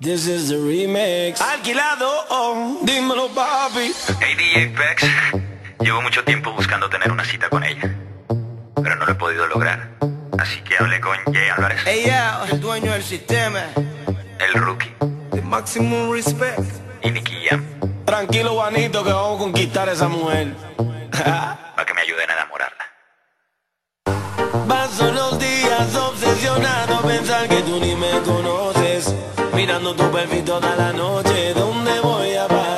This is the remix. Alquilado, oh, dímelo, papi. Hey, DJ Pex. Llevo mucho tiempo buscando tener una cita con ella. Pero no lo he podido lograr. Así que hablé con Jay Álvarez. Hey, yeah, el dueño del sistema. El rookie. The maximum respect. Y Nicky Jam. Tranquilo, Juanito, que vamos a conquistar a esa mujer. Para que me ayuden a enamorarla. Paso los días obsesionado a pensar que tú ni me conoces. Mirando tu perfil toda la noche, ¿dónde voy a parar?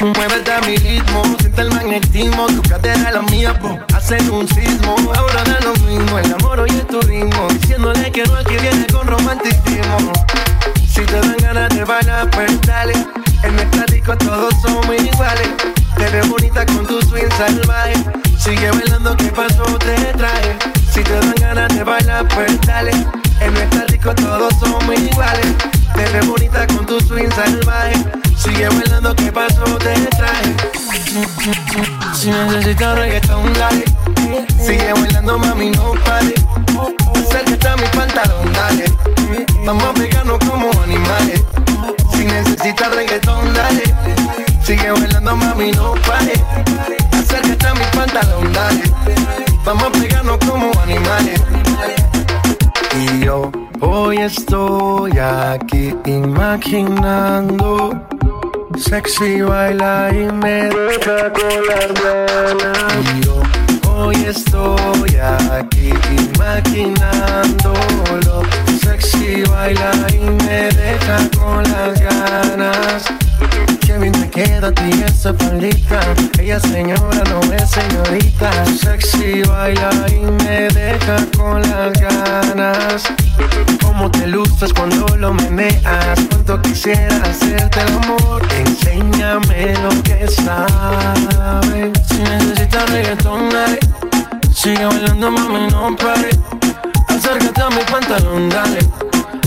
Muévete a mi ritmo, siente el magnetismo, tu cadera la mía, po, hacen un sismo. Ahora da lo mismo, el amor hoy es tu ritmo, diciéndole que no es que viene con romanticismo. Si te dan ganas de bailar, pues dale. En el disco todos somos iguales. Te ves bonita con tu swing salvaje. Sigue bailando, ¿qué pasó? Te trae. Si te dan ganas de bailar, pues dale. En el disco todos somos iguales. Te ves bonita con tu swing salvaje. Sigue bailando, ¿qué pasó? Te trae. Si necesitas reggaetón, dale. Sigue bailando, mami, no pare. Acércate a mi pantalón, dale. Vamos a pegarnos como animales. Si necesitas reggaetón, dale. Sigue bailando, mami, no pare. Acércate a mi pantalón, dale. Vamos a pegarnos como animales. Yo hoy estoy aquí imaginando. Sexy baila y me deja con las ganas. Yo hoy estoy aquí imaginándolo. Sexy baila y me deja con las ganas. Que bien te queda a ti esa faldita. Ella señora no es señorita. Sexy baila y me deja con las ganas. Cómo te luces cuando lo meneas. Cuánto quisiera hacerte el amor. Enséñame lo que sabes. Si necesitas reggaetón, dale. Sigue bailando, mami, no pare. Acércate a mi pantalón, dale.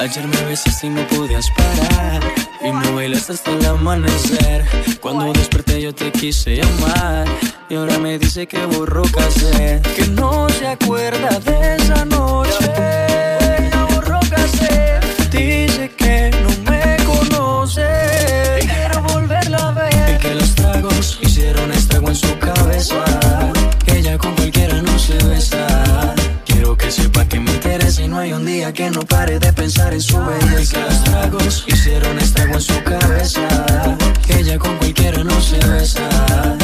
Ayer me besaste y no podías parar. Y me bailaste hasta el amanecer. Cuando desperté yo te quise llamar. Y ahora me dice que borró cassette. Que no se acuerda de esa noche. Ya borró cassette. Dice que no me conoce. Quiero volverla a ver. Y que los tragos hicieron estrago en su cabeza que no pare de pensar en su belleza. Los tragos hicieron estrago en su cabeza. Ella con cualquiera no se besa.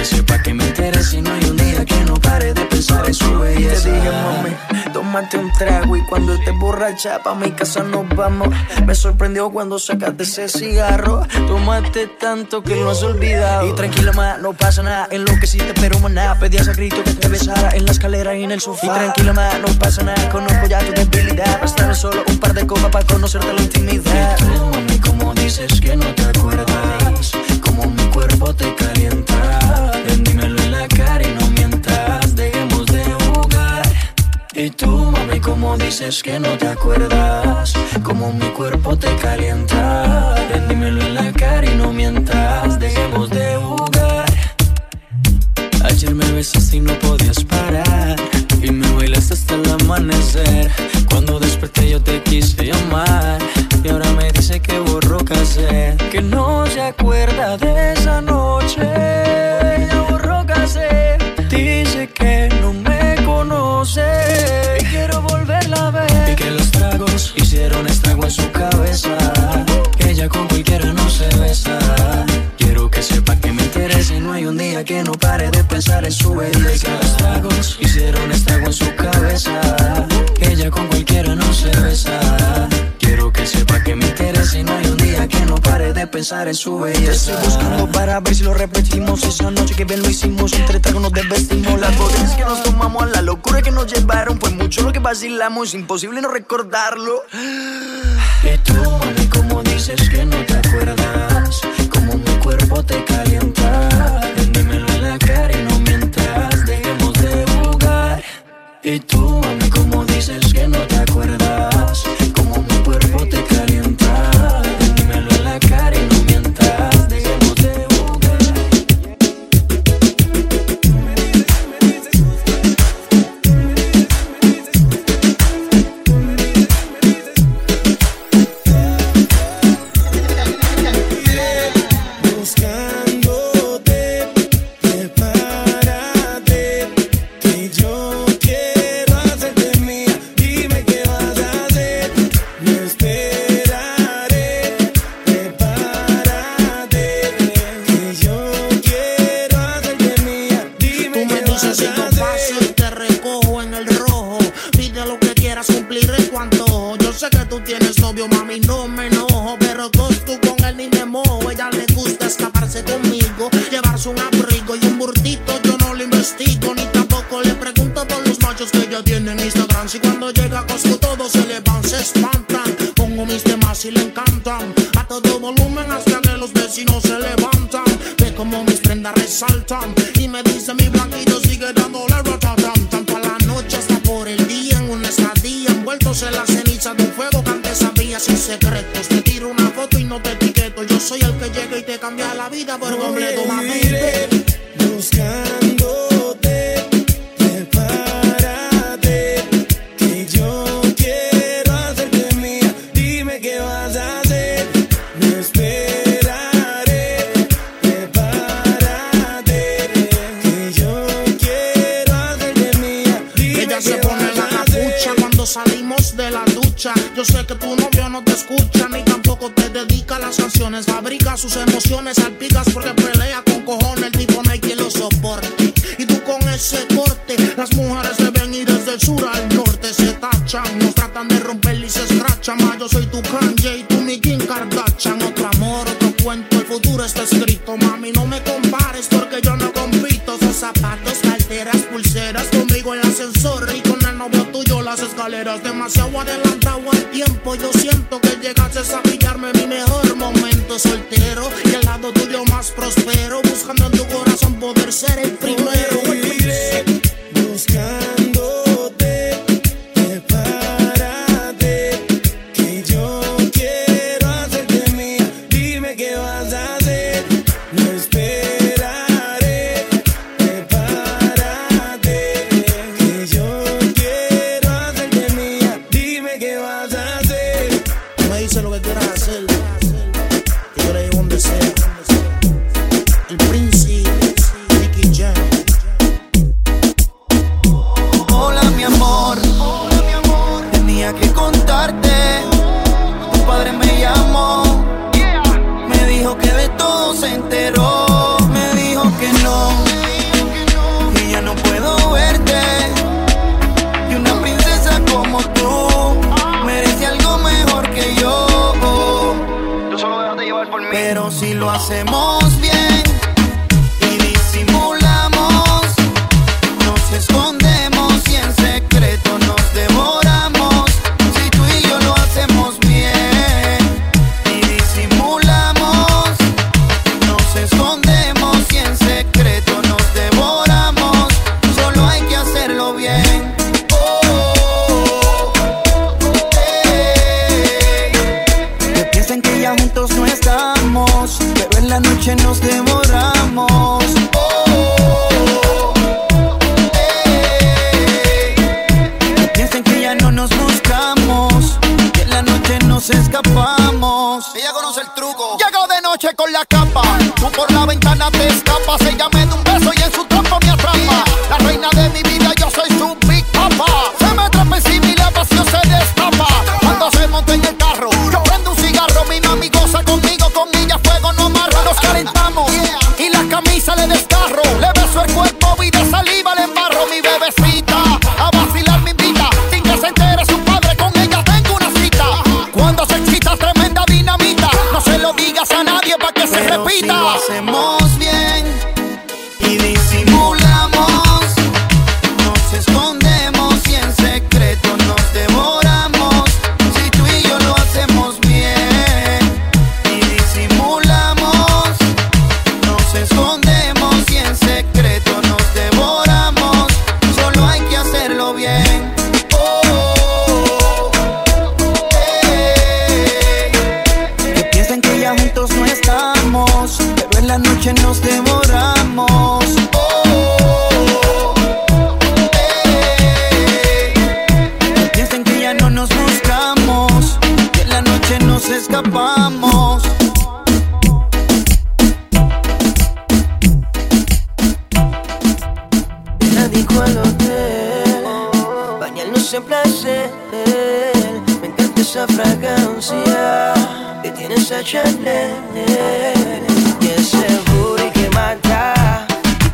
Que sepa que me interesa y no hay un día que no pare de pensar en su belleza. Te dije, mami, tómate un trago y cuando estés borracha pa' mi casa nos vamos. Me sorprendió cuando sacaste ese cigarro. Tomaste tanto que lo has olvidado. Y tranquila, ma, no pasa nada. En lo que sí te espero, maná. Pedías a grito que te besara en la escalera y en el sofá. Y tranquila, ma, no pasa nada. Conozco ya tu debilidad. Bastaron solo un par de copas para conocerte la intimidad. Y tú, mami, como dices que no te dices que no te acuerdas. Como mi cuerpo te calienta. Ven, dímelo en la cara y no mientas. Dejemos de jugar. Ayer me besaste y no podías parar. Y me bailaste hasta el amanecer. Cuando desperté yo te quise llamar. Y ahora me dice que borró casé. Que no se acuerda de de pensar en su belleza. Que los tragos hicieron estrago en su cabeza. Ella con cualquiera no se besa. Quiero que sepa que me interesa y no hay un día que no pare de pensar en su belleza. estoy buscando para ver si lo repetimos. Esa noche que bien lo hicimos, entre tragos nos desvestimos. Las botellas que nos tomamos, a la locura que nos llevaron. Fue mucho lo que vacilamos, imposible no recordarlo. Y tú, mami, como dices que no te acuerdas Como mi cuerpo te calienta todo volumen hasta que los vecinos se levantan. Ve como mis prendas resaltan. Y me dice mi blanquito sigue dándole ratatam. Tanto a la noche hasta por el día. En una estadía envueltos en la ceniza de un fuego que antes sabía sin secretos. Te tiro una foto y no te etiqueto. Yo soy el que llega y te cambia la vida por completo, mami. Iré futuro está escrito. Mami, no me compares porque yo no compito. Son zapatos, carteras, pulseras conmigo el ascensor y con el novio tuyo las escaleras. Demasiado adelantado al tiempo. Yo siento que llegaste a pillarme mi mejor momento soltero y al lado tuyo más prospero. Buscando en tu corazón poder ser el primero. hacemos. nada te escapa, se llama de un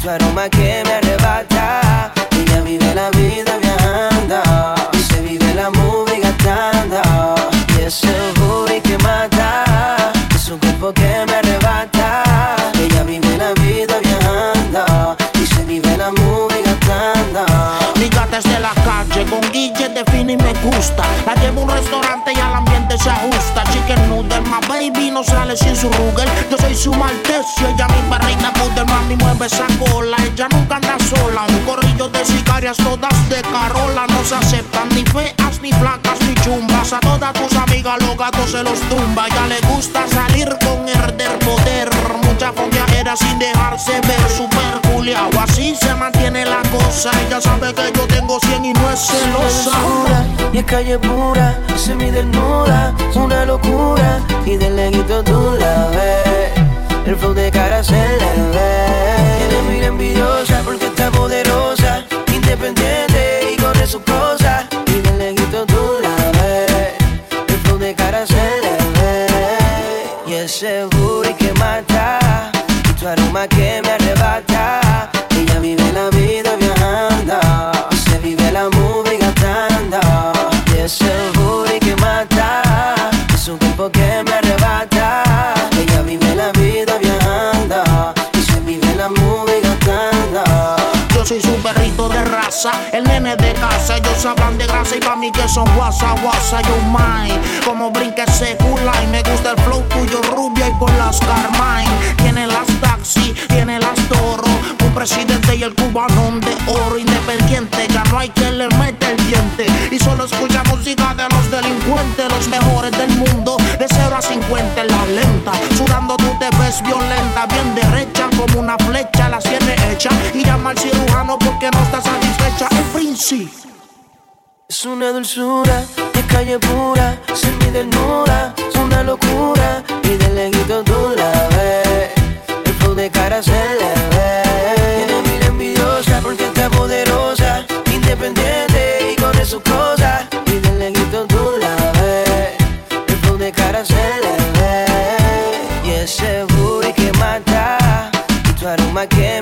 tu aroma que me arrebata. Ella vive la vida viajando, y se vive la movie gastando. Y ese booty que mata, es un cuerpo que me arrebata. Ella vive la vida viajando, y se vive la movie gastando. Mi gata es de la calle, con Guille define y me gusta. La llevo un restaurante y al ambiente se ajusta. Baby no sale sin su Rugel. Yo soy su maltecio, ella mi reina poder, mami mueve esa cola. Ella nunca anda sola, un corrillo de sicarias todas de Carola. No se aceptan ni feas, ni flacas, ni chumbas. A todas tus amigas los gatos se los tumba. Ya le gusta salir con herder poder. Mucha era sin dejarse ver, super culiao. Así se mantiene la cosa. Ella sabe que yo tengo 100 y no es celosa. y es calle pura, semi desnuda, una locura y de leguito tú la ves. El flow de cara se le ve. Tiene mira envidiosa perrito de raza, el nene de casa. Ellos hablan de grasa y pa' mí que son guasa, guasa. Yo mine, como brinca ese y Me gusta el flow tuyo, rubia y con las Carmine. Tiene las taxi, tiene las toro. Presidente y el cubanón de oro independiente. Ya no hay quien le mete el diente. Y solo escucha música de los delincuentes, los mejores del mundo. De 0 a 50 en la lenta. Sudando tú te ves violenta, bien derecha como una flecha. La tiene hecha y llama al cirujano porque no está satisfecha. El príncipe. Es una dulzura, es calle pura, semi desnuda, es una locura y de leguito tú la ves. El de cara se le ve. Poderosa, independiente y corre sus cosas. Y de leguito tú la ves. Flow de cara se le ve. Y ese booty que mata, tu aroma que